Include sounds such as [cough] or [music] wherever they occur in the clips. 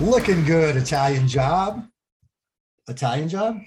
Looking good, Italian job. Italian job?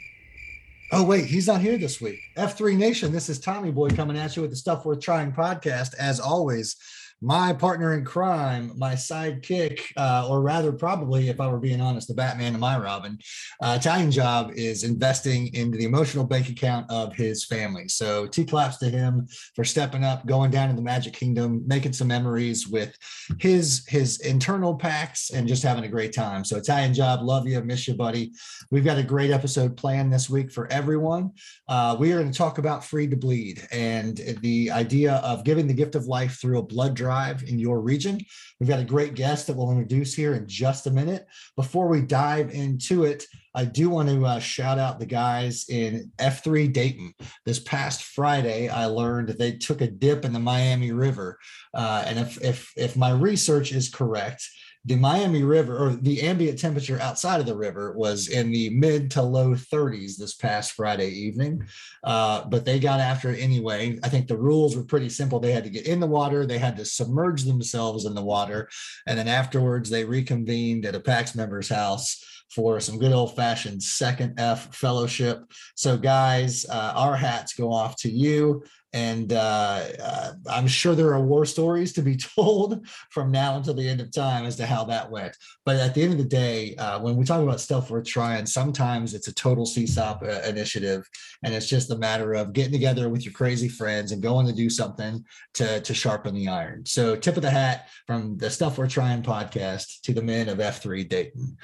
Oh, wait, he's not here this week. F3 Nation, this is Tommy Boy coming at you with the Stuff Worth Trying podcast. As always, my partner in crime, my sidekick, uh, or rather, probably, if I were being honest, the Batman to my Robin, uh, Italian job is investing into the emotional bank account of his family. So, T claps to him for stepping up, going down to the Magic Kingdom, making some memories with his his internal packs, and just having a great time. So, Italian job, love you, miss you, buddy. We've got a great episode planned this week for everyone. Uh, we are going to talk about free to bleed and the idea of giving the gift of life through a blood drive drive in your region. We've got a great guest that we'll introduce here in just a minute. Before we dive into it, I do want to uh, shout out the guys in F3 Dayton. This past Friday, I learned they took a dip in the Miami River, uh, and if if if my research is correct, the Miami River or the ambient temperature outside of the river was in the mid to low 30s this past Friday evening. Uh, but they got after it anyway. I think the rules were pretty simple. They had to get in the water, they had to submerge themselves in the water, and then afterwards they reconvened at a PAX member's house for some good old fashioned second F fellowship. So, guys, uh, our hats go off to you and uh, uh, I'm sure there are war stories to be [laughs] told from now until the end of time as to how that went. But at the end of the day, uh, when we talk about stuff worth trying, sometimes it's a total CSAUP uh, initiative, and it's just a matter of getting together with your crazy friends and going to do something to to sharpen the iron. So, tip of the hat from the Stuff Worth Trying podcast to the men of F3 Dayton.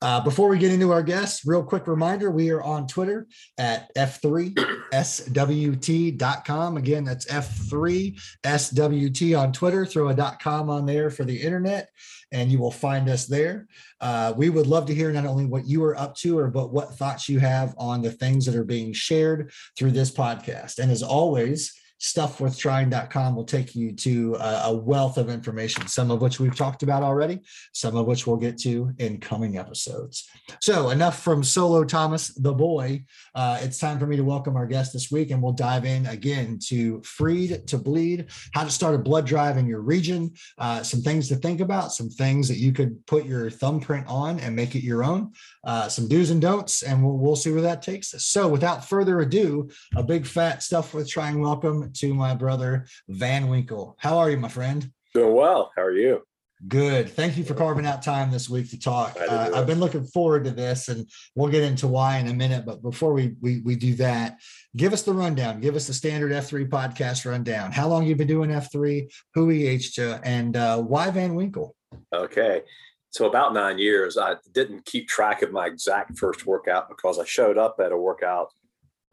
Uh, before we get into our guests, real quick reminder: we are on Twitter at F3SWT.com com. Again, that's F3SWT on Twitter. Throw a dot .com on there for the internet and you will find us there. Uh, we would love to hear not only what you are up to, or but what thoughts you have on the things that are being shared through this podcast. And as always, stuffworthtrying.com will take you to a, wealth of information, some of which we've talked about already, some of which we'll get to in coming episodes. So, enough from Solo Thomas, the boy. Uh, it's time for me to welcome our guest this week, and we'll dive in again to Free to Bleed, how to start a blood drive in your region, uh, some things to think about, some things that you could put your thumbprint on and make it your own, uh, some do's and don'ts, and we'll, we'll see where that takes us. So, without further ado, a big fat Stuff Worth Trying welcome to my brother Van Winkle. How are you, my friend? Doing well. How are you? Good. Thank you for carving out time this week to talk. Uh, I've been looking forward to this, and we'll get into why in a minute. But before we, we we do that, give us the rundown. Give us the standard F3 podcast rundown. How long you've been doing F3? Who EH'd you, and uh, why Van Winkle? Okay. So about nine years, I didn't keep track of my exact first workout because I showed up at a workout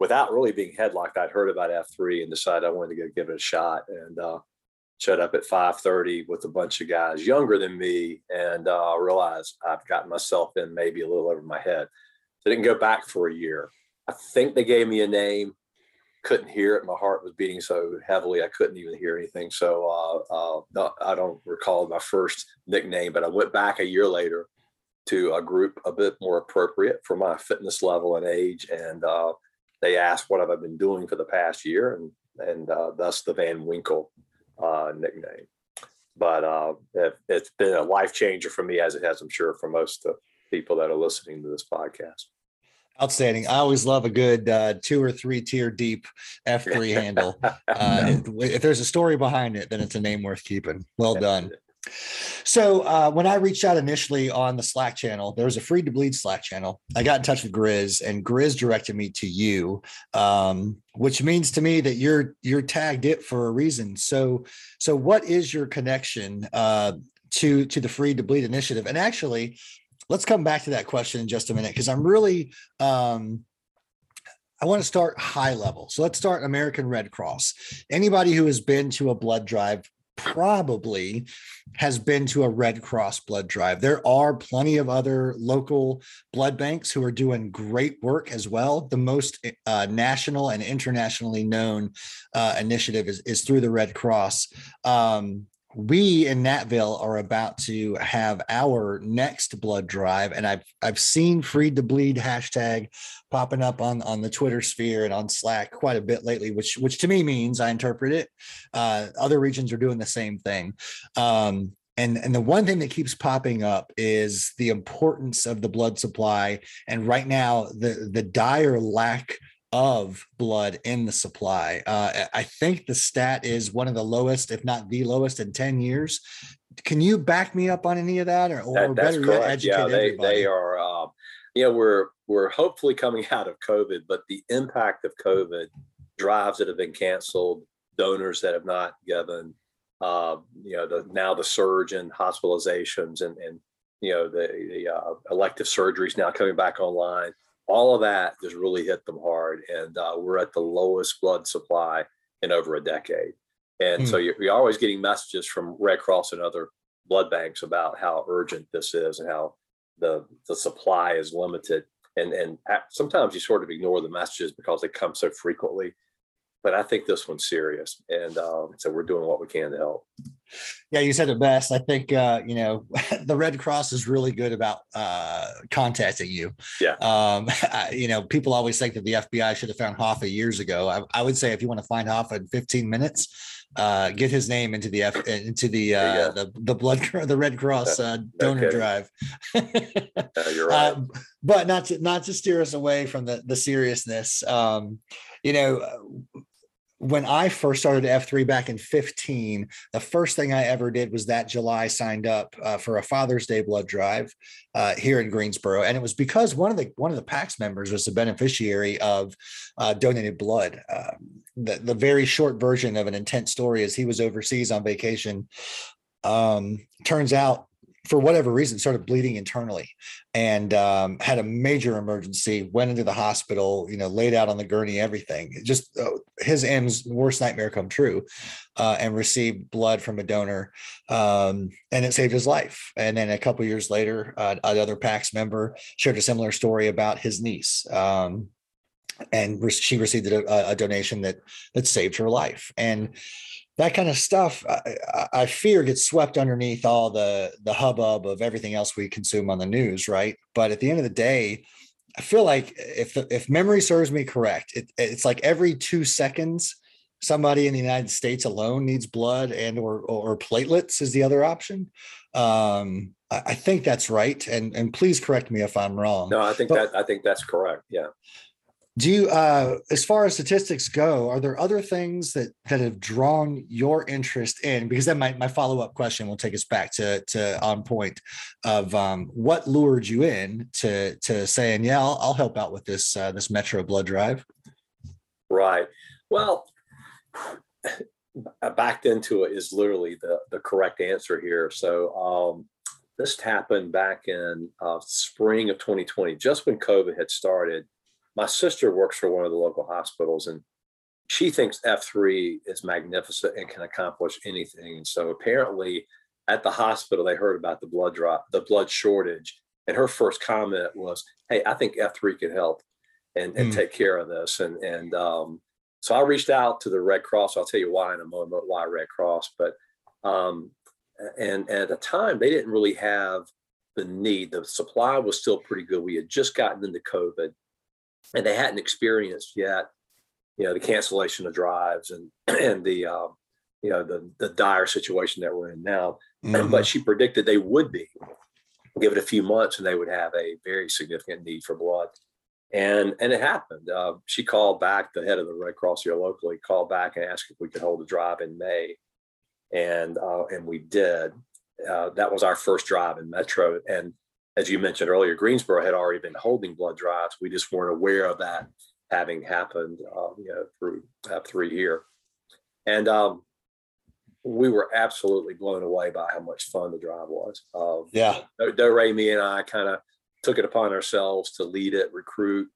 without really being headlocked, I'd heard about F3 and decided I wanted to go give it a shot. And uh, showed up at 5:30 with a bunch of guys younger than me, and uh, realized I've gotten myself in maybe a little over my head. So I didn't go back for a year. I think they gave me a name. Couldn't hear it. My heart was beating so heavily I couldn't even hear anything. So uh, uh, I don't recall my first nickname, but I went back a year later to a group a bit more appropriate for my fitness level and age, and uh, they asked what have I been doing for the past year, and and uh, thus the Van Winkle uh, nickname. But uh, it, has been a life changer for me, as it has, I'm sure, for most of the people that are listening to this podcast. Outstanding. I always love a good uh, two or three tier deep F3 [laughs] handle. Uh, if, if, there's a story behind it, then it's a name worth keeping. Well done. So uh, when I reached out initially on the Slack channel, there was a free to bleed Slack channel. I got in touch with Grizz, and Grizz directed me to you, um, which means to me that you're you're tagged it for a reason. So so what is your connection uh, to to the free to bleed initiative? And actually, let's come back to that question in just a minute because I'm really um, I want to start high level. So let's start American Red Cross. Anybody who has been to a blood drive probably has been to a Red Cross blood drive. There are plenty of other local blood banks who are doing great work as well. The most uh, national and internationally known uh, initiative is, is through the Red Cross. Um, we in Natville are about to have our next blood drive, and I've I've seen "Free to Bleed" hashtag popping up on on the Twitter sphere and on Slack quite a bit lately, which which to me means I interpret it. Uh, other regions are doing the same thing. Um, and and the one thing that keeps popping up is the importance of the blood supply and right now the the dire lack of blood in the supply. Uh, I think the stat is one of the lowest, if not the lowest, in 10 years. Can you back me up on any of that, or, or that, better correct. yet, educate yeah, they, everybody? They are, uh, you know, we're we're hopefully coming [laughs] out of COVID, but the impact of COVID, drives that have been canceled, donors that have not given, uh, you know, the, now the surge in hospitalizations and and you know the the uh, elective surgeries now coming back online all of that just really hit them hard. And uh, we're at the lowest blood supply in over a decade. And mm. so you're, you're, always getting messages from Red Cross and other blood banks about how urgent this is and how the the supply is limited. And and sometimes you sort of ignore the messages because they come so frequently but I think this one's serious, and um, so we're doing what we can to help. Yeah, you said it best. I think uh, you know [laughs] the Red Cross is really good about uh, contacting you. Yeah. Um, [laughs] I, you know, people always think that the FBI should have found Hoffa years ago. I, I would say if you want to find Hoffa in 15 minutes, uh, get his name into the F, into the uh, the the blood the Red Cross uh, donor okay. drive. [laughs] you're right. Uh, but not to not to steer us away from the the seriousness. Um, you know, when I first started F3 back in 15, the first thing I ever did was that July signed up uh, for a Father's Day blood drive uh, here in Greensboro, and it was because one of the one of the PAX members was the beneficiary of uh, donated blood. Um, the the very short version of an intense story is he was overseas on vacation. Um, turns out for whatever reason, started bleeding internally and um, had a major emergency, went into the hospital, you know, laid out on the gurney, everything. Just uh, his M's worst nightmare come true uh, and received blood from a donor. Um, and it saved his life. And then a couple years later, uh, another PAX member shared a similar story about his niece. Um, and she received a, a donation that that saved her life. And that kind of stuff I, I, fear gets swept underneath all the the hubbub of everything else we consume on the news right? But at the end of the day i feel like if if memory serves me correct it, it's like every two seconds somebody in the united states alone needs blood and or or platelets is the other option. Um I, I think that's right and and please correct me if i'm wrong. No i think but, that i think that's correct yeah do you uh as far as statistics go are there other things that that have drawn your interest in because then my, my follow-up question will take us back to to on point of um what lured you in to to saying yeah i'll, I'll help out with this uh, this metro blood drive right. Well [sighs] backed into it is literally the the correct answer here. So um this happened back in uh, spring of 2020 just when covid had started my sister works for one of the local hospitals and she thinks F3 is magnificent and can accomplish anything. And so apparently at the hospital, they heard about the blood drop, the blood shortage. And her first comment was, Hey, I think F3 can help and, and mm. take care of this. And, and um, so I reached out to the Red Cross. I'll tell you why in a moment, why Red Cross. But, um, and, and at the time, they didn't really have the need. The supply was still pretty good. We had just gotten into COVID and they hadn't experienced yet, you know, the cancellation of drives and [clears throat] and the uh, you know the the dire situation that we're in now. [clears throat] Mm-hmm. But she predicted they would be. Give it a few months, and they would have a very significant need for blood. And and it happened. Uh, she called back. The head of the Red Cross here locally called back and asked if we could hold a drive in May, and uh, and we did. Uh, that was our first drive in Metro, and as you mentioned earlier, Greensboro had already been holding blood drives. We just weren't aware of that having happened, uh, you know, through uh, three here. And um, we were absolutely blown away by how much fun the drive was. Uh, yeah. Do Ray, me and I kind of took it upon ourselves to lead it, recruit.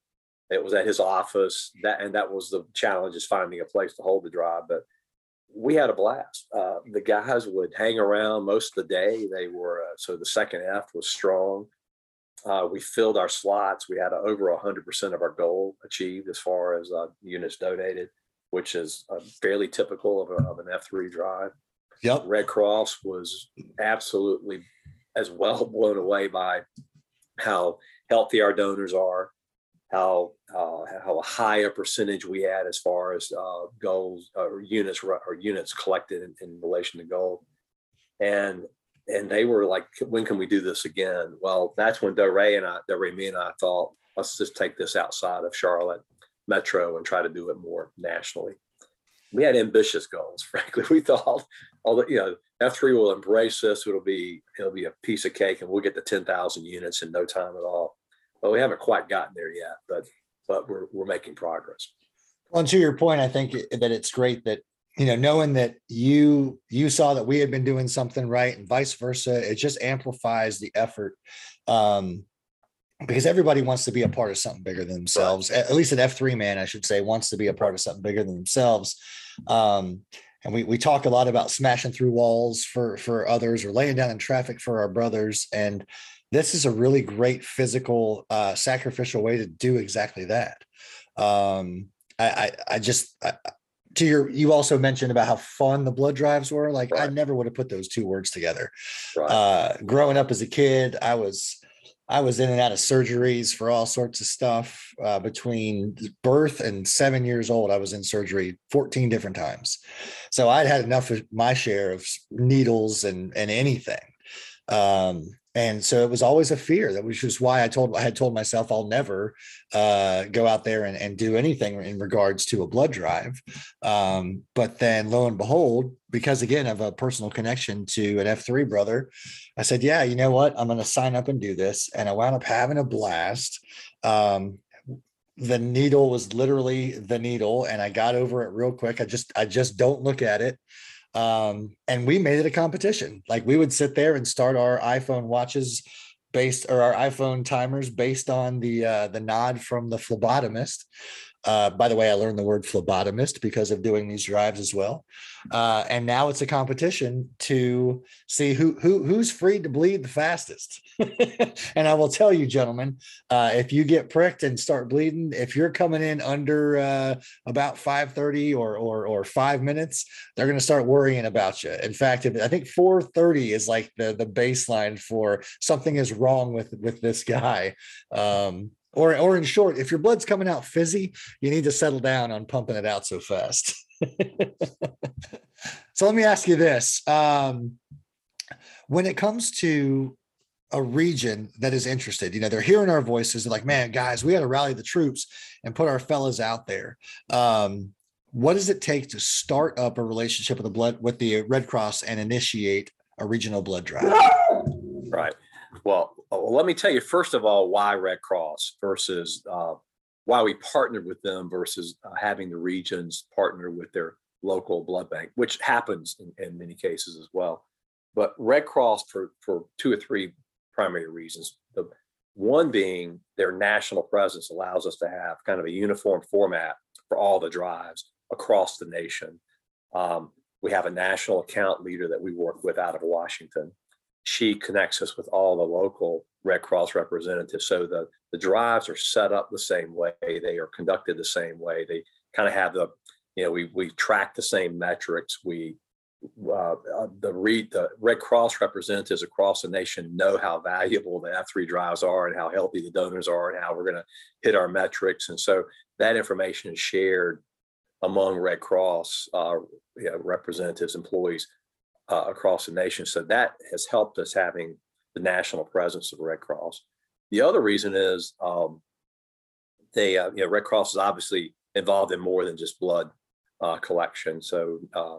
It was at his office that, and that was the challenge is finding a place to hold the drive. But we had a blast. Uh, the guys would hang around most of the day. They were, uh, so the second half was strong. Uh, we filled our slots. We had over 100% of our goal achieved as far as uh, units donated which is uh, fairly typical of, a, of an F3 drive. Yep. Red Cross was absolutely as well [laughs] blown away by how healthy our donors are, how uh, how high a percentage we had as far as uh, goals uh, or units or units collected in, in, relation to gold, and and they were like, when can we do this again? Well, that's when Ray and I, Ray, me and I thought, let's just take this outside of Charlotte metro and try to do it more nationally. We had ambitious goals, [laughs] frankly. We thought, although you know, F3 will embrace this, it'll be it'll be a piece of cake, and we'll get to 10,000 units in no time at all. But we haven't quite gotten there yet, but but we're we're making progress. Well, and to your point, I think that it's great that you know knowing that you you saw that we had been doing something right and vice versa it just amplifies the effort um because everybody wants to be a part of something bigger than themselves. Right. At least an F3 man, I should say, wants to be a part of something bigger than themselves. Um, and we, we talk a lot about smashing through walls for, for others or laying down in traffic for our brothers. And this is a really great physical, uh, sacrificial way to do exactly that. Um, I, I, I just, I, to your, you also mentioned about how fun the blood drives were. Like right. I never would have put those two words together. Right. Uh, growing up as a kid, I was, I was in and out of surgeries for all sorts of stuff. Uh, between birth and seven years old, I was in surgery 14 different times. So I'd had enough of my share of needles and, and anything. Um, and so it was always a fear. That was just why i told i had told myself i'll never uh, go out there and, and, do anything in regards to a blood drive. Um, but then lo and behold because again of a personal connection to an f3 brother i said yeah you know what? I'm going to sign up and do this. And i wound up having a blast. Um, the needle was literally the needle and i got over it real quick. I just i just don't look at it um, and we made it a competition. Like we would sit there and start our iPhone watches based or our iPhone timers based on the uh, the nod from the phlebotomist. Uh, by the way, I learned the word phlebotomist because of doing these drives as well. Uh, and now it's a competition to see who who who's free to bleed the fastest. [laughs] and I will tell you, gentlemen, uh, if you get pricked and start bleeding, if you're coming in under uh, about 5:30 or or or five minutes, they're going to start worrying about you. In fact, I think 4:30 is like the the baseline for something is wrong with with this guy. Um, or or in short, if your blood's coming out fizzy, you need to settle down on pumping it out so fast. [laughs] so let me ask you this: um, when it comes to a region that is interested, you know, they're hearing our voices. They're like, "Man, guys, we got to rally the troops and put our fellas out there." Um, what does it take to start up a relationship with the blood with the Red Cross and initiate a regional blood drive? Right. Well, well, let me tell you first of all why Red Cross versus uh, why we partnered with them versus uh, having the regions partner with their local blood bank, which happens in, in, many cases as well. But Red Cross for for two or three primary reasons. The one being their national presence allows us to have kind of a uniform format for all the drives across the nation. Um, we have a national account leader that we work with out of Washington she connects us with all the local Red Cross representatives. So the, the drives are set up the same way, they are conducted the same way. They kind of have the, you know, we we track the same metrics. We uh, uh the read the Red Cross representatives across the nation know how valuable the F3 drives are and how healthy the donors are and how we're going to hit our metrics. And so that information is shared among Red Cross uh, you know, representatives, employees uh, across the nation. So that has helped us having the national presence of Red Cross. The other reason is um, they, uh, you know, Red Cross is obviously involved in more than just blood uh, collection. So uh,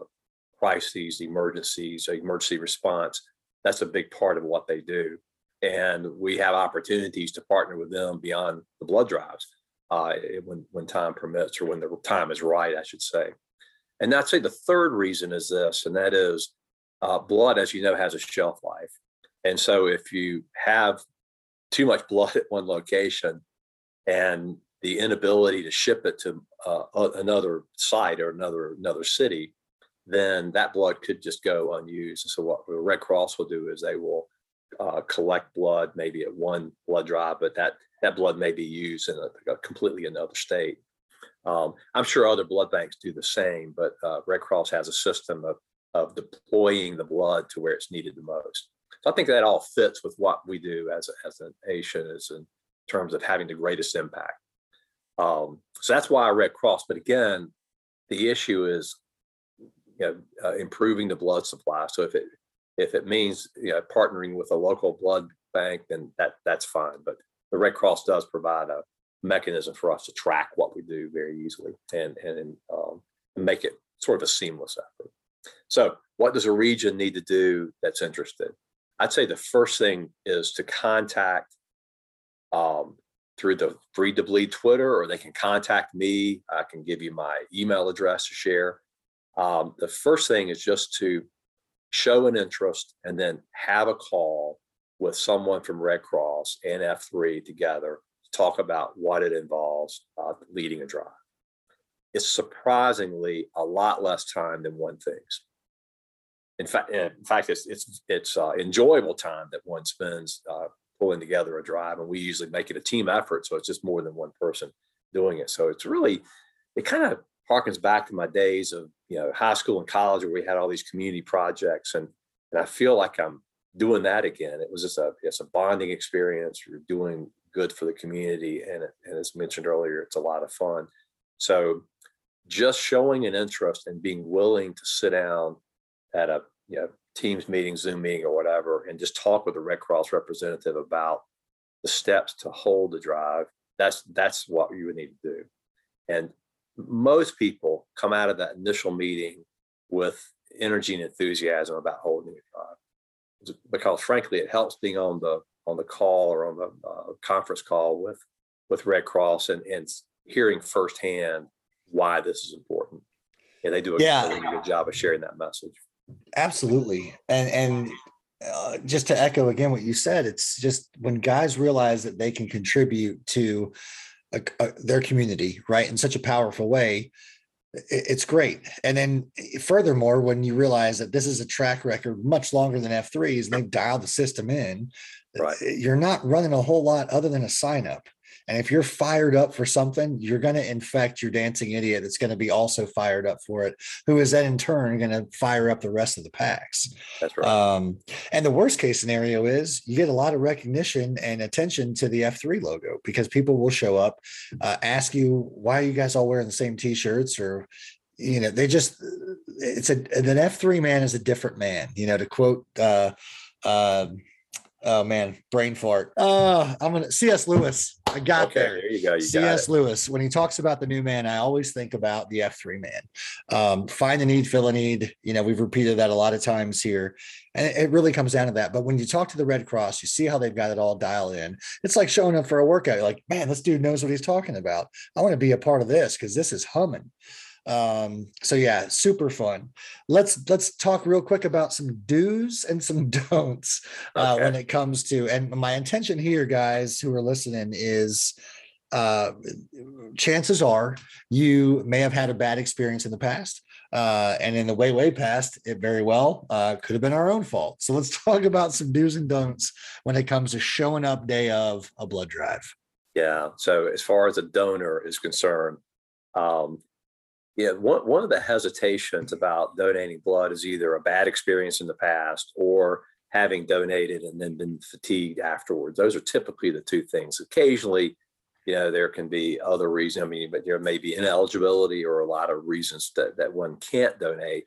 crises, emergencies, emergency response, that's a big part of what they do. And we have opportunities to partner with them beyond the blood drives uh, when, when time permits or when the time is right, I should say. And I'd say the third reason is this, and that is uh, blood, as you know, has a shelf life. And so if you have too much blood [laughs] at one location and the inability to ship it to uh, another site or another another city, then that blood could just go unused. And so what the Red Cross will do is they will uh, collect blood maybe at one blood drive, but that that blood may be used in a, a completely another state. Um, I'm sure other blood banks do the same, but uh, Red Cross has a system of of deploying the blood to where it's needed the most. So I think that all fits with what we do as a, as a nation, is in terms of having the greatest impact. Um, so that's why I Red Cross. But again, the issue is you know, uh, improving the blood supply. So if it if it means you know, partnering with a local blood bank, then that that's fine. But the Red Cross does provide a mechanism for us to track what we do very easily and and um, make it sort of a seamless effort. So, what does a region need to do that's interested? I'd say the first thing is to contact um, through the Free to Bleed Twitter, or they can contact me. I can give you my email address to share. Um, the first thing is just to show an interest and then have a call with someone from Red Cross and F3 together to talk about what it involves uh, leading a drive. It's surprisingly a lot less time than one thinks. In fact, in fact, it's it's it's uh, enjoyable time that one spends uh, pulling together a drive, and we usually make it a team effort, so it's just more than one person doing it. So it's really it kind of harkens back to my days of you know high school and college where we had all these community projects, and and I feel like I'm doing that again. It was just a it's a bonding experience. You're doing good for the community, and it, and as mentioned earlier, it's a lot of fun. So just showing an interest and being willing to sit down at a you know, Teams meeting, Zoom meeting, or whatever, and just talk with the Red Cross representative about the steps to hold the drive. That's that's what you would need to do. And most people come out of that initial meeting with energy and enthusiasm about holding a drive, because frankly, it helps being on the on the call or on the uh, conference call with with Red Cross and and hearing firsthand why this is important. And they do a yeah. really good job of sharing that message. Absolutely. And and uh, just to echo again what you said, it's just when guys realize that they can contribute to a, a, their community, right, in such a powerful way, it, it's great. And then, furthermore, when you realize that this is a track record much longer than F3s and they've dialed the system in, right. you're not running a whole lot other than a sign up. And if you're fired up for something, you're going to infect your dancing idiot that's going to be also fired up for it, who is then in turn going to fire up the rest of the PAX. That's right. Um, and the worst case scenario is you get a lot of recognition and attention to the F3 logo because people will show up, uh, ask you, why are you guys all wearing the same t shirts? Or, you know, they just, it's a, an F3 man is a different man, you know, to quote, uh, uh, oh man, brain fart. Uh, I'm gonna C.S. Lewis. I got okay, there. There you go. You C.S. Lewis. When he talks about the new man, I always think about the F3 man. Um, find the need, fill a need. You know, we've repeated that a lot of times here. And it really comes down to that. But when you talk to the Red Cross, you see how they've got it all dialed in. It's like showing up for a workout. You're like, man, this dude knows what he's talking about. I want to be a part of this because this is humming. Um, so yeah, super fun. Let's let's talk real quick about some do's and some [laughs] don'ts uh, okay. when it comes to. And my intention here, guys who are listening, is uh, chances are you may have had a bad experience in the past. Uh, and in the way, way past, it very well uh, could have been our own fault. So let's [laughs] talk about some do's and don'ts when it comes to showing up day of a blood drive. Yeah. So as far as a donor is concerned, um, yeah, one, one of the hesitations about donating blood is either a bad experience in the past or having donated and then been fatigued afterwards. Those are typically the two things. Occasionally, you know, there can be other reasons. I mean, but there may be ineligibility or a lot of reasons that, that one can't donate.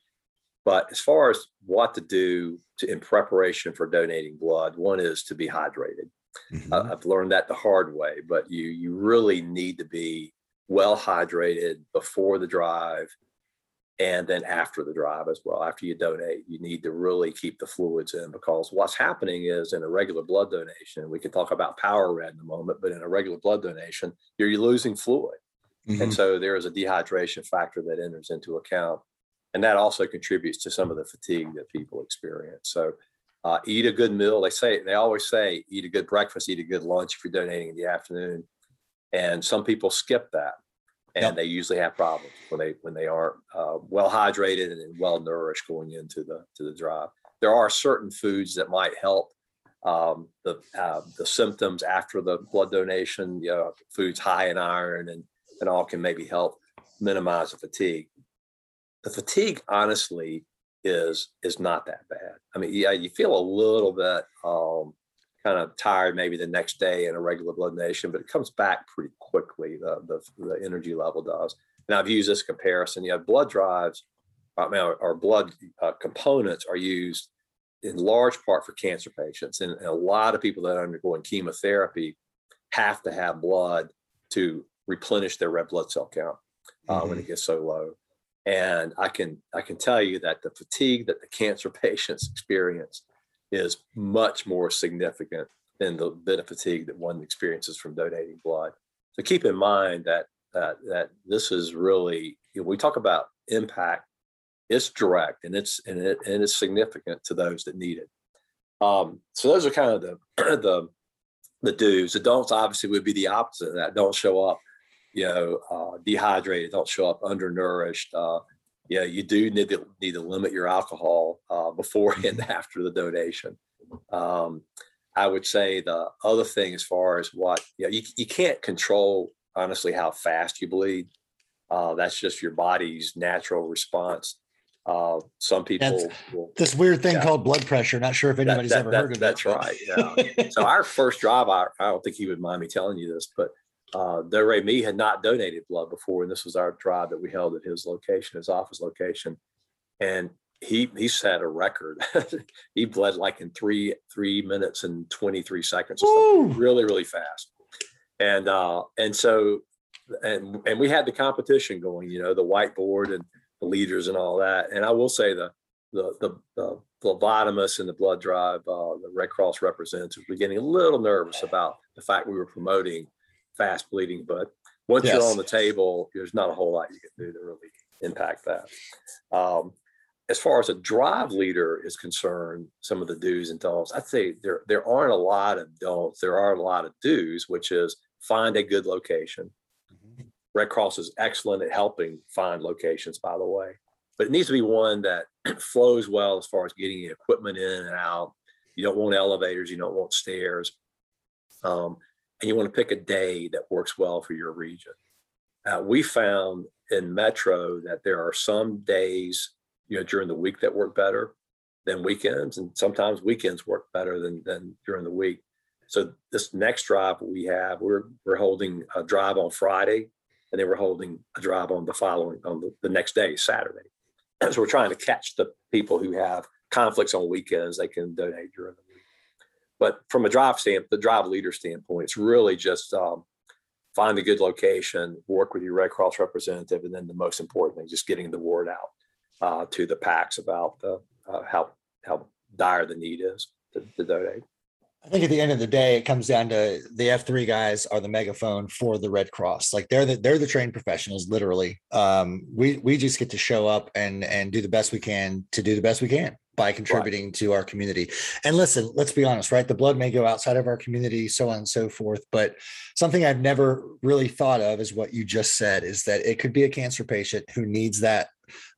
But as far as what to do to, in preparation for donating blood, one is to be hydrated. Mm-hmm. Uh, I've learned that the hard way, but you you really need to be well hydrated before the drive and then after the drive as well. After you donate, you need to really keep the fluids in because what's happening is in a regular blood donation, we can talk about power red in a moment, but in a regular blood donation, you're losing fluid. Mm-hmm. And so there is a dehydration factor that enters into account. and that also contributes to some of the fatigue that people experience. So, uh, eat a good meal. They say they always say eat a good breakfast, eat a good lunch if you're donating in the afternoon, and some people skip that, and yep. they usually have problems when they when they aren't uh, well hydrated and well nourished going into the to the drive. There are certain foods that might help um, the uh, the symptoms after the blood donation. You know, foods high in iron and and all can maybe help minimize the fatigue. The fatigue, honestly, is is not that bad. I mean, yeah, you feel a little bit um, kind of tired maybe the next day in a regular blood donation, but it comes back pretty quickly. The the, the energy level does. And I've used this comparison. You have blood drives, I mean, our, our blood uh, components are used in large part for cancer patients. And, and a lot of people that are undergoing chemotherapy have to have blood to replenish their red blood cell count uh, mm-hmm. when it gets so low. And I can I can tell you that the fatigue that the cancer [laughs] patients experience is much more significant than the bit of fatigue that one experiences from donating blood. So keep in mind that that that this is really you know, we talk about impact it's direct and it's and it and it's significant to those that need it. Um, so those are kind of the [clears throat] the the do's. The don'ts obviously would be the opposite of that. Don't show up, you know, uh, dehydrated. Don't show up undernourished. Uh, yeah, you do need to need to limit your alcohol uh, before and mm-hmm. after the donation. Um, I would say the other thing, as far as what you, know, you, you can't control honestly how fast you bleed. Uh, that's just your body's natural response. Uh, some people will, this weird thing yeah. called blood pressure. Not sure if anybody's that, that, ever that, heard of that's it. That's right. Yeah. [laughs] so our first drive, I, I don't think he would mind me telling you this, but uh, Me had not donated blood before, and this was our drive that we held at his location, his office location, and he he set a record. [laughs] he bled like in three three minutes and twenty three seconds, really really fast, and uh, and so and and we had the competition going, you know, the whiteboard and the leaders and all that. And I will say the the the, the phlebotomists and the blood drive, uh, the Red Cross representatives were getting a little nervous about the fact we were promoting fast bleeding. But once yes. you're on the table, there's not a whole lot you can do to really impact that. Um, as far as a drive leader is concerned, some of the do's and don'ts, I'd say there there aren't a lot of don'ts. There are a lot of do's, which is find a good location. Red Cross is excellent at helping find locations, by the way, but it needs to be one that [clears throat] flows well as far as getting equipment in and out. You don't want elevators, you don't want stairs, um, and you want to pick a day that works well for your region. Uh, we found in Metro that there are some days, you know, during the week that work better than weekends, and sometimes weekends work better than than during the week. So this next drive we have, we're we're holding a drive on Friday and then we're holding a drive on the following on the, the next day, Saturday. [clears throat] so we're trying to catch the people who have conflicts on weekends. They can donate during the week. But from a drive stand, the drive leader standpoint, it's really just um, find a good location, work with your Red Cross representative, and then the most important thing, just getting the word out uh, to the PAX about the, uh, how how dire the need is to, to donate. I think at the end of the day, it comes down to the F three guys are the megaphone for the Red Cross. Like they're the they're the trained professionals, literally. Um, we we just get to show up and and do the best we can to do the best we can by contributing right. to our community. And listen, let's be honest, right? The blood may go outside of our community, so on and so forth. But something I've never really thought of is what you just said: is that it could be a cancer patient who needs that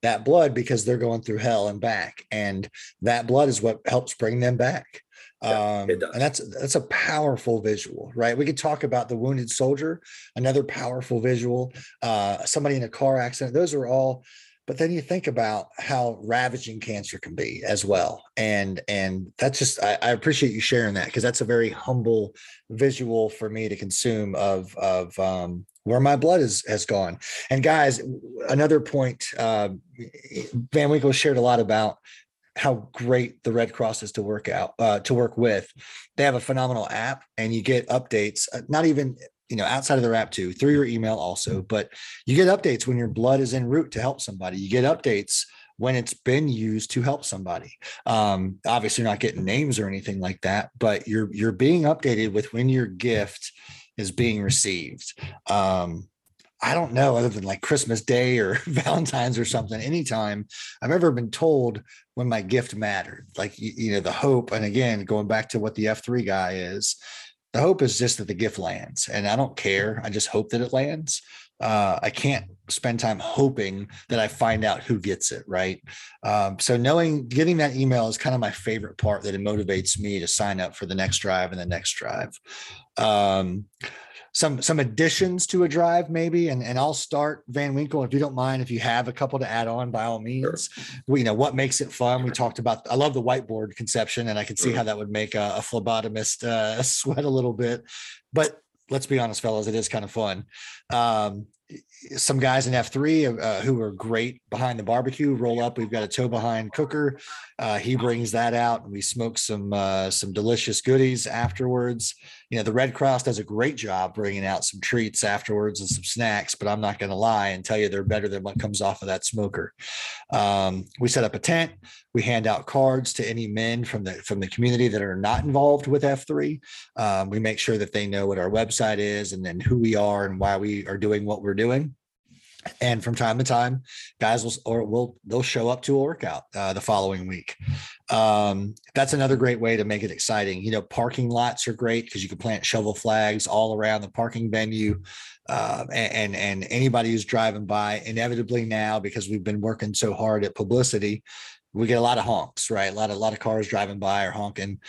that blood because they're going through hell and back, and that blood is what helps bring them back um, and that's that's a powerful visual, right? We could talk about the wounded soldier, another powerful visual. Uh, somebody in a car accident; those are all. But then you think about how ravaging cancer can be as well, and and that's just I, I appreciate you sharing that because that's a very humble visual for me to consume of of um, where my blood is has gone. And guys, another point, uh, Van Winkle shared a lot about how great the Red Cross is to work out uh, to work with. They have a phenomenal app, and you get updates. Uh, not even you know outside of their app too, through your email also, but you get updates when your blood is en route to help somebody. You get updates when it's been used to help somebody. Um, obviously, not getting names or anything like that, but you're you're being updated with when your gift is being received. Um, I don't know, other than like Christmas Day or [laughs] Valentine's or something, anytime I've ever been told when my gift mattered, like, you, know, the hope. And again, going back to what the F3 guy is, the hope is just that the gift lands. And I don't care. I just hope that it lands. Uh, I can't spend time hoping that I find out who gets it. Right. Um, so knowing getting that email is kind of my favorite part that it motivates me to sign up for the next drive and the next drive. Um, some some additions to a drive maybe and and i'll start van winkle if you don't mind if you have a couple to add on by all means. Sure. you know what makes it fun we talked about i love the whiteboard conception and i can see how that would make a, a phlebotomist uh, [laughs] sweat a little bit. But let's be honest fellas it is kind of fun. Um, some guys in F3 uh, who are great behind the barbecue roll up. We've got a tow behind cooker. Uh, he brings that out and we smoke some uh, some delicious goodies afterwards. You know, the Red Cross does a great job bringing out some treats afterwards and some snacks, but I'm not going to lie and tell you they're better than what comes off of that smoker. Um, we set up a tent. We hand out cards to any men from the from the community that are not involved with F3. Um, we make sure that they know what our website is and then who we are and why we are doing what we're doing and from time to time guys will or will they'll show up to a workout uh, the following week. Um, that's another great way to make it exciting. You know parking lots are great because you can plant shovel flags all around the parking venue. Uh, and and anybody who's driving by inevitably now because we've been working so hard at publicity we get a lot of honks, right? A lot of a lot of cars driving by or honking.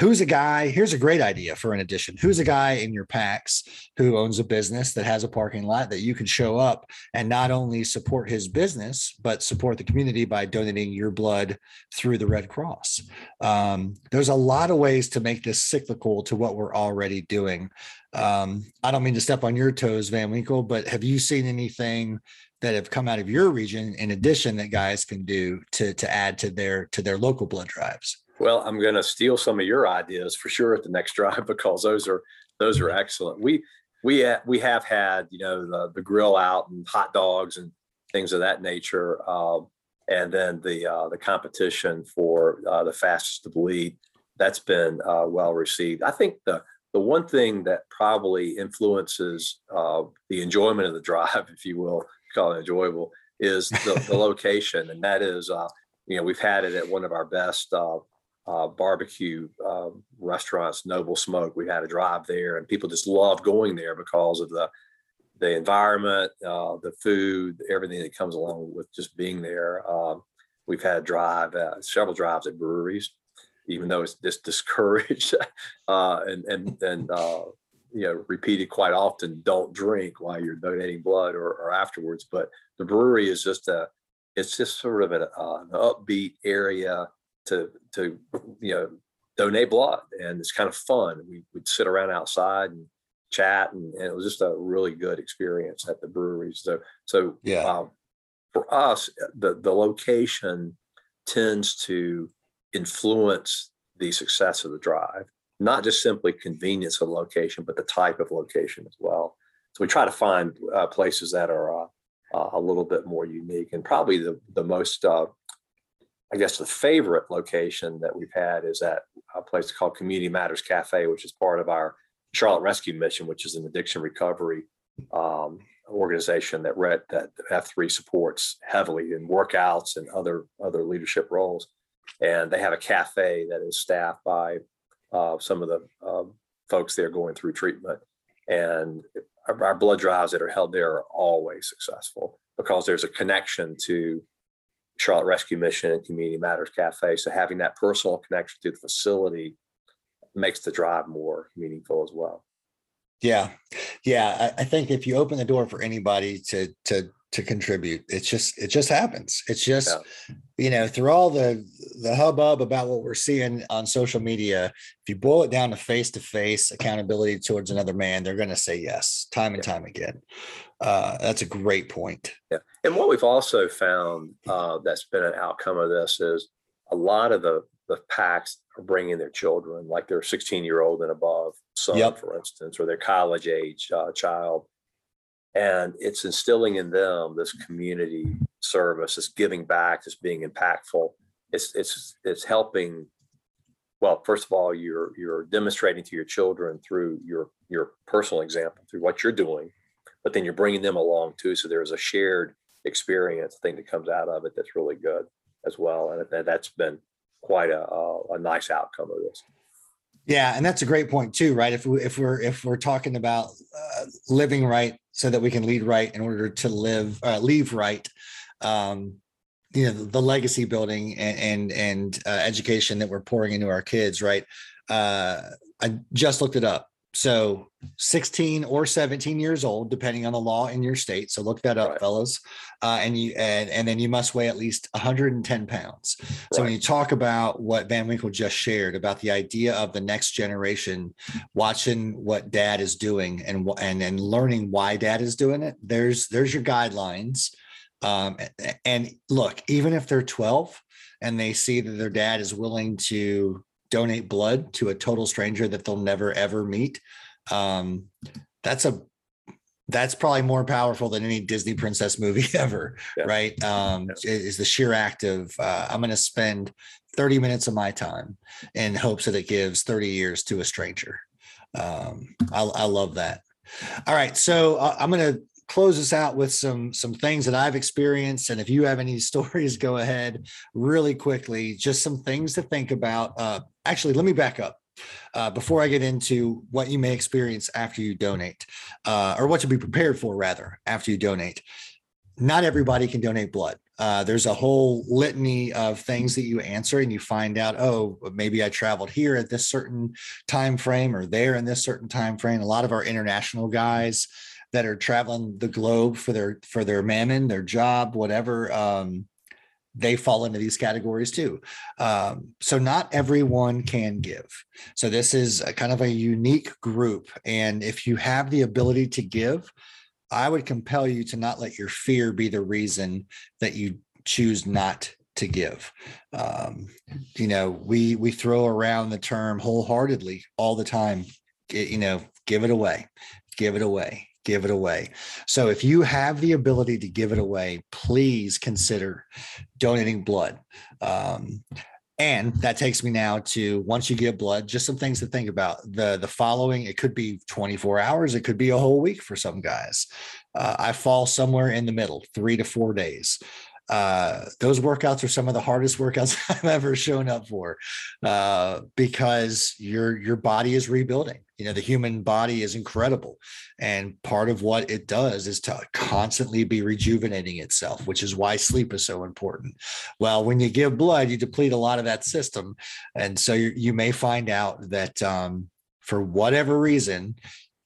Who's a guy? Here's a great idea for an addition. Who's a guy in your PAX who owns a business that has a parking lot that you can show up and not only support his business but support the community by donating your blood through the Red Cross. Um, there's a lot of ways to make this cyclical to what we're already doing. Um, I don't mean to step on your toes, Van Winkle, but have you seen anything that have come out of your region in addition that guys can do to to add to their to their local blood drives? Well i'm going to steal some of your ideas for sure at the next drive [laughs] because those are those are excellent. We we we have had you know the, the grill out and hot dogs and things of that nature um, and then the uh, the competition for uh, the fastest to bleed. That's been uh, well received. I think the the one thing that probably influences uh, the enjoyment of the [laughs] drive if you will call it enjoyable is the, the location, and that is, uh, you know, we've had it at one of our best uh, uh, barbecue um, restaurants, Noble Smoke. We had a drive there, and people just love going there because of the the environment, uh, the food, everything that comes along with just being there. Um, we've had drive uh, several drives at breweries, even though it's just discouraged [laughs] uh, and and and you know repeated quite often don't drink while you're donating blood or, or afterwards but the brewery is just a it's just sort of an, uh, an upbeat area to to you know donate blood and it's kind of fun. We would sit around outside and chat and, and, it was just a really good experience at the brewery. So so yeah. um, for us the the location tends to influence the success of the drive not just simply convenience of location, but the type of location as well. So we try to find uh, places that are uh, uh, a little bit more unique, and probably the the most, uh, I guess, the favorite location that we've had is at a place called Community Matters Cafe, which is part of our Charlotte Rescue Mission, which is an addiction recovery um, organization that that F3 supports heavily in workouts and other other leadership roles. And they have a cafe that is staffed by uh, some of the um, folks there going through treatment. And our, our, blood drives that are held there are always successful because there's a connection to Charlotte Rescue Mission and Community Matters Cafe. So having that personal connection to the facility makes the drive more meaningful as well. Yeah, yeah. I, I think if you open the door for anybody to to to contribute. It's just it just happens. It's just yeah. you know through all the the hubbub about what we're seeing on social media. If you boil it down to face to face accountability towards another man, they're going to say yes time and yeah. time again. Uh, that's a great point. Yeah, and what we've also found uh, that's been an outcome of this is a lot of the the PAX are bringing their children, like their 16 year old and above son, yep. for instance, or their college age uh, child and it's instilling in them this community service this giving back this being impactful it's it's it's helping well first of all you're you're demonstrating to your children through your your personal example through what you're doing but then you're bringing them along too. So there's a shared experience thing that comes out of it that's really good as well. And that's been quite a, a, a nice outcome of this. Yeah, and that's a great point too, right? If we if we're if we're talking about uh, living right so that we can lead right in order to live uh, leave right, um, you know, the, the legacy building and and, and uh, education that we're pouring into our kids, right? Uh, I just looked it up. So 16 or 17 years old, depending on the law in your state. So look that up, right. fellas. Uh, and you and, and then you must weigh at least 110 pounds. Right. So when you talk about what Van Winkle just shared about the idea of the next generation watching what dad is doing and and and learning why dad is doing it, there's there's your guidelines. Um, and look, even if they're 12 and they see that their dad is willing to donate blood to a total stranger that they'll never ever meet um, that's a that's probably more powerful than any disney princess movie [laughs] ever yeah. right um, yeah. is the sheer act of uh, i'm going to spend 30 minutes of my time in hopes that it gives 30 years to a stranger um, I, I love that all right so uh, i'm going to close us out with some some things that I've experienced. And if you have any [laughs] stories, go ahead really quickly. Just some things to think about. Uh, actually, let me back up. Uh, before I get into what you may experience after you donate, uh, or what to be prepared for, rather, after you donate, not everybody can donate blood. Uh, there's a whole litany of things that you answer, and you find out, oh, maybe I traveled here at this certain time frame, or there in this certain time frame. A lot of our international guys that are traveling the globe for their for their mammon, their job, whatever. Um, they fall into these categories too. Um, so not everyone can give. So this is a kind of a unique group, and if you have the ability to give, I would compel you to not let your fear be the reason that you choose not to give. Um, you know, we we throw around the term wholeheartedly all the time. you know, give it away, give it away give it away. So if you have the ability to give it away, please consider donating blood. Um, and that takes me now to once you give blood, just some things to think about. The the following, it could be 24 hours, it could be a whole week for some guys. Uh, I fall somewhere in the middle, three to four days uh, those workouts are some of the hardest workouts [laughs] I've ever shown up for uh, because your your body is rebuilding. You know, the human body is incredible, and part of what it does is to constantly be rejuvenating itself, which is why sleep is so important. Well, when you give blood, you deplete a lot of that system, and so you, you may find out that um, for whatever reason,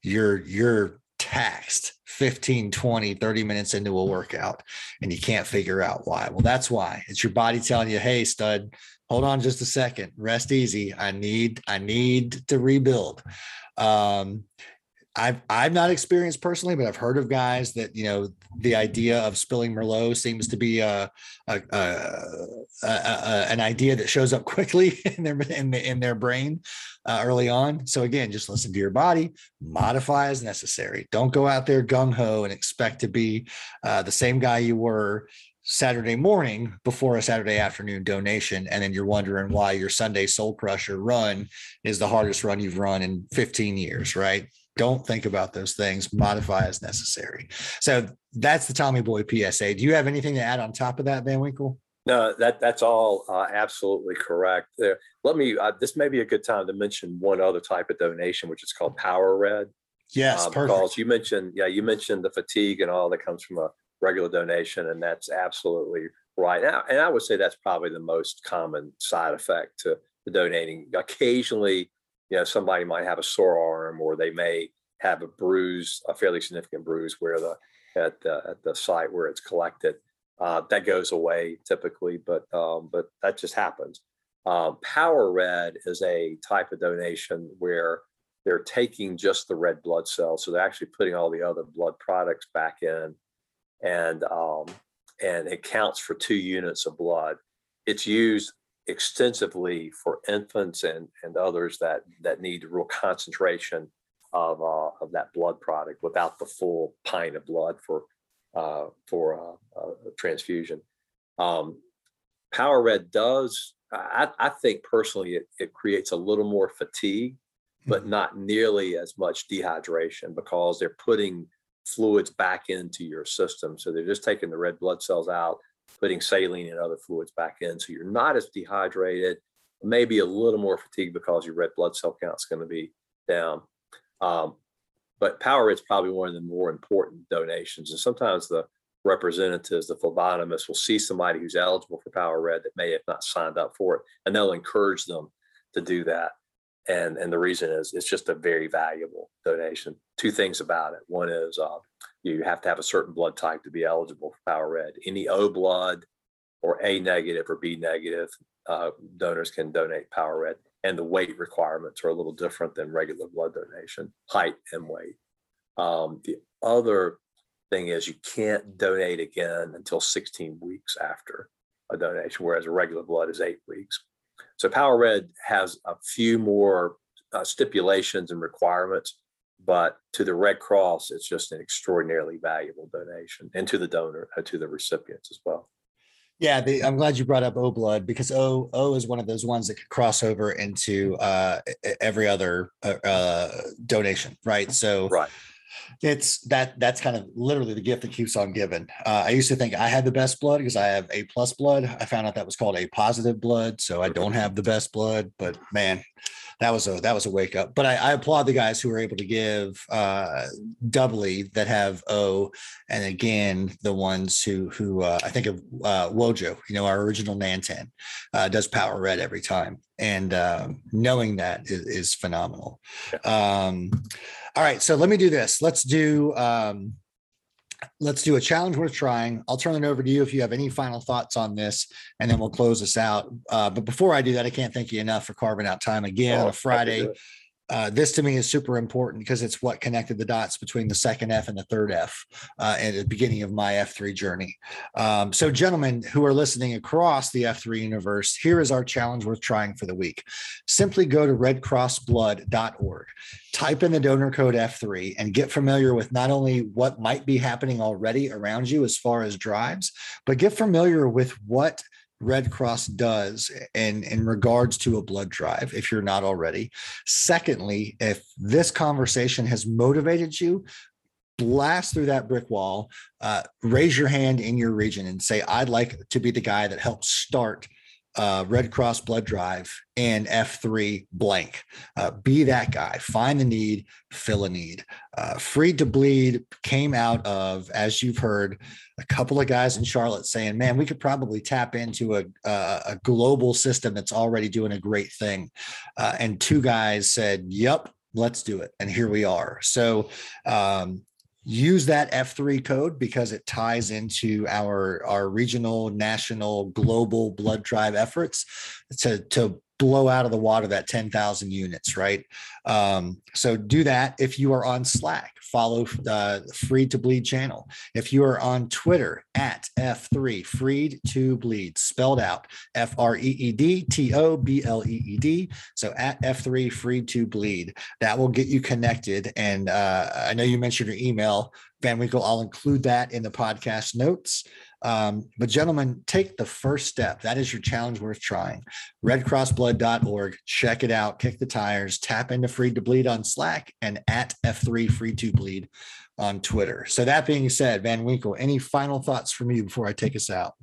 you're you're taxed 15 20 30 minutes into a workout and you can't figure out why. Well that's why. It's your body telling you hey stud hold on just a second. Rest easy. I need i need to rebuild. Um I've I've not experienced personally, but I've heard of guys that you know the idea of spilling Merlot seems to be a, a, a, a an idea that shows up [laughs] quickly in their in, the, in their brain uh, early on. So again, just listen to your body, modify as necessary. Don't go out there gung ho and expect to be uh, the same guy you were Saturday morning before a Saturday afternoon donation, and then you're wondering why your Sunday Soul Crusher run is the hardest run you've run in 15 years, right? don't think about those things modify as necessary so that's the tommy boy psa do you have anything to add on top of that van winkle no that that's all uh, absolutely correct there let me uh, this may be a good time to mention one other type of donation which is called power red yes uh, because you mentioned yeah you mentioned the fatigue and all that comes from a regular donation and that's absolutely right now and i would say that's probably the most common side effect to the donating occasionally you know, somebody might have a sore arm or they may have a bruise, a fairly significant bruise where the at the, at the site where it's collected. Uh, that goes away typically, but um, but that just happens. Um, Power Red is a type of donation where they're taking just the red blood cells, so they're actually putting all the other blood products back in, and um, and it counts for two units of blood. It's used extensively for infants and, and others that, that need real concentration of, uh, of that blood product without the full pint of blood for, uh, for uh, transfusion. Um, Power Red does, I, I think personally, it, it creates a little more fatigue, but mm-hmm. not nearly as much dehydration because they're putting fluids back into your system. So they're just taking the red blood cells out, putting saline and other fluids back in. So you're not as dehydrated, maybe a little more fatigued because your red blood cell count is going to be down. Um, but Power is probably one of the more important donations. And sometimes the representatives, the phlebotomists, will see somebody who's eligible for Power Red that may have not signed up for it, and they'll encourage them to do that. And and the reason is it's just a very valuable donation. Two things about it. One is uh, you have to have a certain blood type to be eligible for Power Red. Any O blood or A negative or B negative uh, donors can donate Power Red and the weight requirements are a little different than regular blood donation, height and weight. Um, the other thing is you can't donate again until 16 weeks after a donation, whereas a regular blood is eight weeks. So Power Red has a few more uh, stipulations and requirements, but to the Red Cross, it's just an extraordinarily valuable donation, and to the donor, uh, to the recipients as well. Yeah, the, I'm glad you brought up O blood because O O is one of those ones that could cross over into uh, every other uh, uh, donation, right? So right. It's that that's kind of literally the gift that keeps on giving. Uh, I used to think I had the best blood because I have A plus blood. I found out that was called A positive blood, so I don't have the best blood. But man, that was a that was a wake up. But I, I applaud the guys who were able to give uh, doubly that have O, and again the ones who who uh, I think of uh, Wojo, you know, our original Nantan, uh, does Power Red every time, and um, knowing that is, is phenomenal. Um, all right, so let me do this. Let's do um, let's do a challenge worth trying. I'll turn it over to you if you have any final thoughts on this, and then we'll close this out. Uh, but before I do that, I can't thank you enough for carving out time again oh, on a Friday uh, this to me is super important because it's what connected the dots between the second F and the third F uh, at the beginning of my F3 journey. Um, so, gentlemen who are listening across the F3 universe, here is our challenge worth trying for the week. Simply go to redcrossblood.org, type in the donor code F3, and get familiar with not only what might be happening already around you as far as drives, but get familiar with what Red Cross does in, in regards to a blood drive, if you're not already. Secondly, if this conversation has motivated you, blast through that brick wall, uh, raise your hand in your region and say, I'd like to be the guy that helps start uh, Red Cross blood drive and F3 blank. Uh, be that guy. Find the need, fill a need. Uh, to Bleed came out of, as you've heard, a couple of guys in Charlotte saying, man, we could probably tap into a, a, a global system that's already doing a great thing. Uh, and two guys said, yep, let's do it. And here we are. So, um, use that F3 code because it ties into our, our regional, national, global blood drive efforts to, to blow out of the water that 10,000 units, right? Um, so do that if you are on Slack, follow the uh, Free to Bleed channel. If you are on Twitter at F3 Free to Bleed, spelled out F R E E D T O B L E E D. So at F3 Free to Bleed, that will get you connected. And uh, I know you mentioned your email, Van Winkle. I'll include that in the podcast notes. Um, but gentlemen, take the first step. That is your challenge worth trying. Redcrossblood.org. Check it out. Kick the tires. Tap into Free to Bleed on Slack and at F3 Free to Bleed on Twitter. So that being said, Van Winkle, any final thoughts from you before I take us out?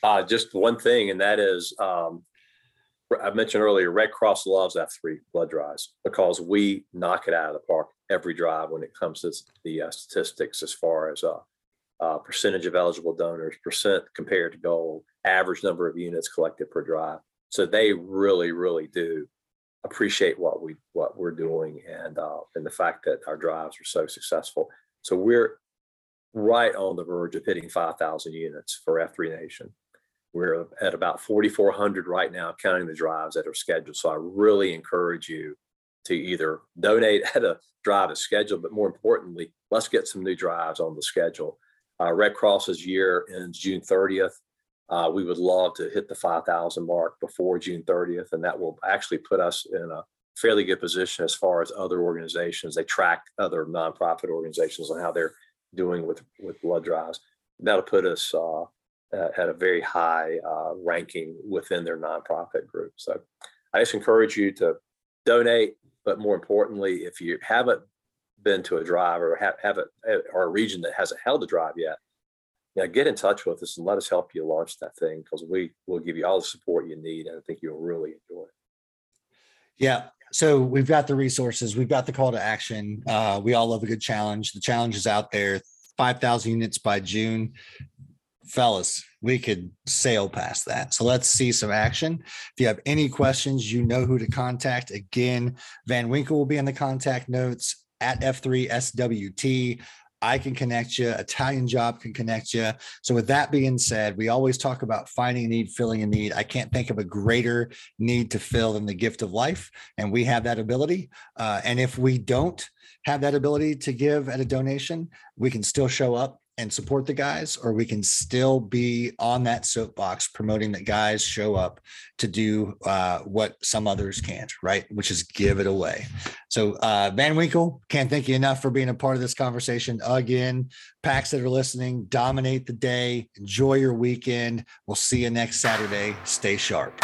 Uh, just one thing, and that is um, I mentioned earlier, Red Cross loves F3 blood drives because we knock it out of the park every drive when it comes to the uh, statistics as far as uh, uh, percentage of eligible donors, percent compared to goal, average number of units collected per drive. So they really, really do appreciate what we what we're doing and uh, and the fact that our drives are so successful. So we're right on the verge of hitting 5,000 units for F3 Nation. We're at about 4,400 right now, counting the drives that are scheduled. So I really encourage you to either donate [laughs] at a drive as scheduled, but more importantly, let's get some new drives on the schedule uh, Red Cross's year ends June 30th. Uh, we would love to hit the 5,000 mark before June 30th, and that will actually put us in a fairly good position as far as other organizations. They track other nonprofit organizations on how they're doing with, with blood drives. That'll put us uh, at a very high uh, ranking within their nonprofit group. So I just encourage you to donate, but more importantly, if you haven't been to a drive or have, have it or a region that hasn't held a drive yet, yeah, get in touch with us and let us help you launch that thing because we will give you all the support you need. And I think you'll really enjoy it. Yeah. So we've got the resources, we've got the call to action. Uh, we all love a good challenge. The challenge is out there 5,000 units by June. Fellas, we could sail past that. So let's see some action. If you have any questions, you know who to contact. Again, Van Winkle will be in the contact notes at F3SWT. I can connect you. Italian Job can connect you. So, with that being said, we always talk about finding a need, filling a need. I can't think of a greater need to fill than the gift of life, and we have that ability. Uh, and if we don't have that ability to give at a donation, we can still show up and support the guys, or we can still be on that soapbox promoting that guys show up to do uh, what some others can't, right? Which is give it away. So, uh, Van Winkle, can't thank you enough for being a part of this conversation again. PAX that are listening, dominate the day, enjoy your weekend. We'll see you next Saturday. Stay sharp.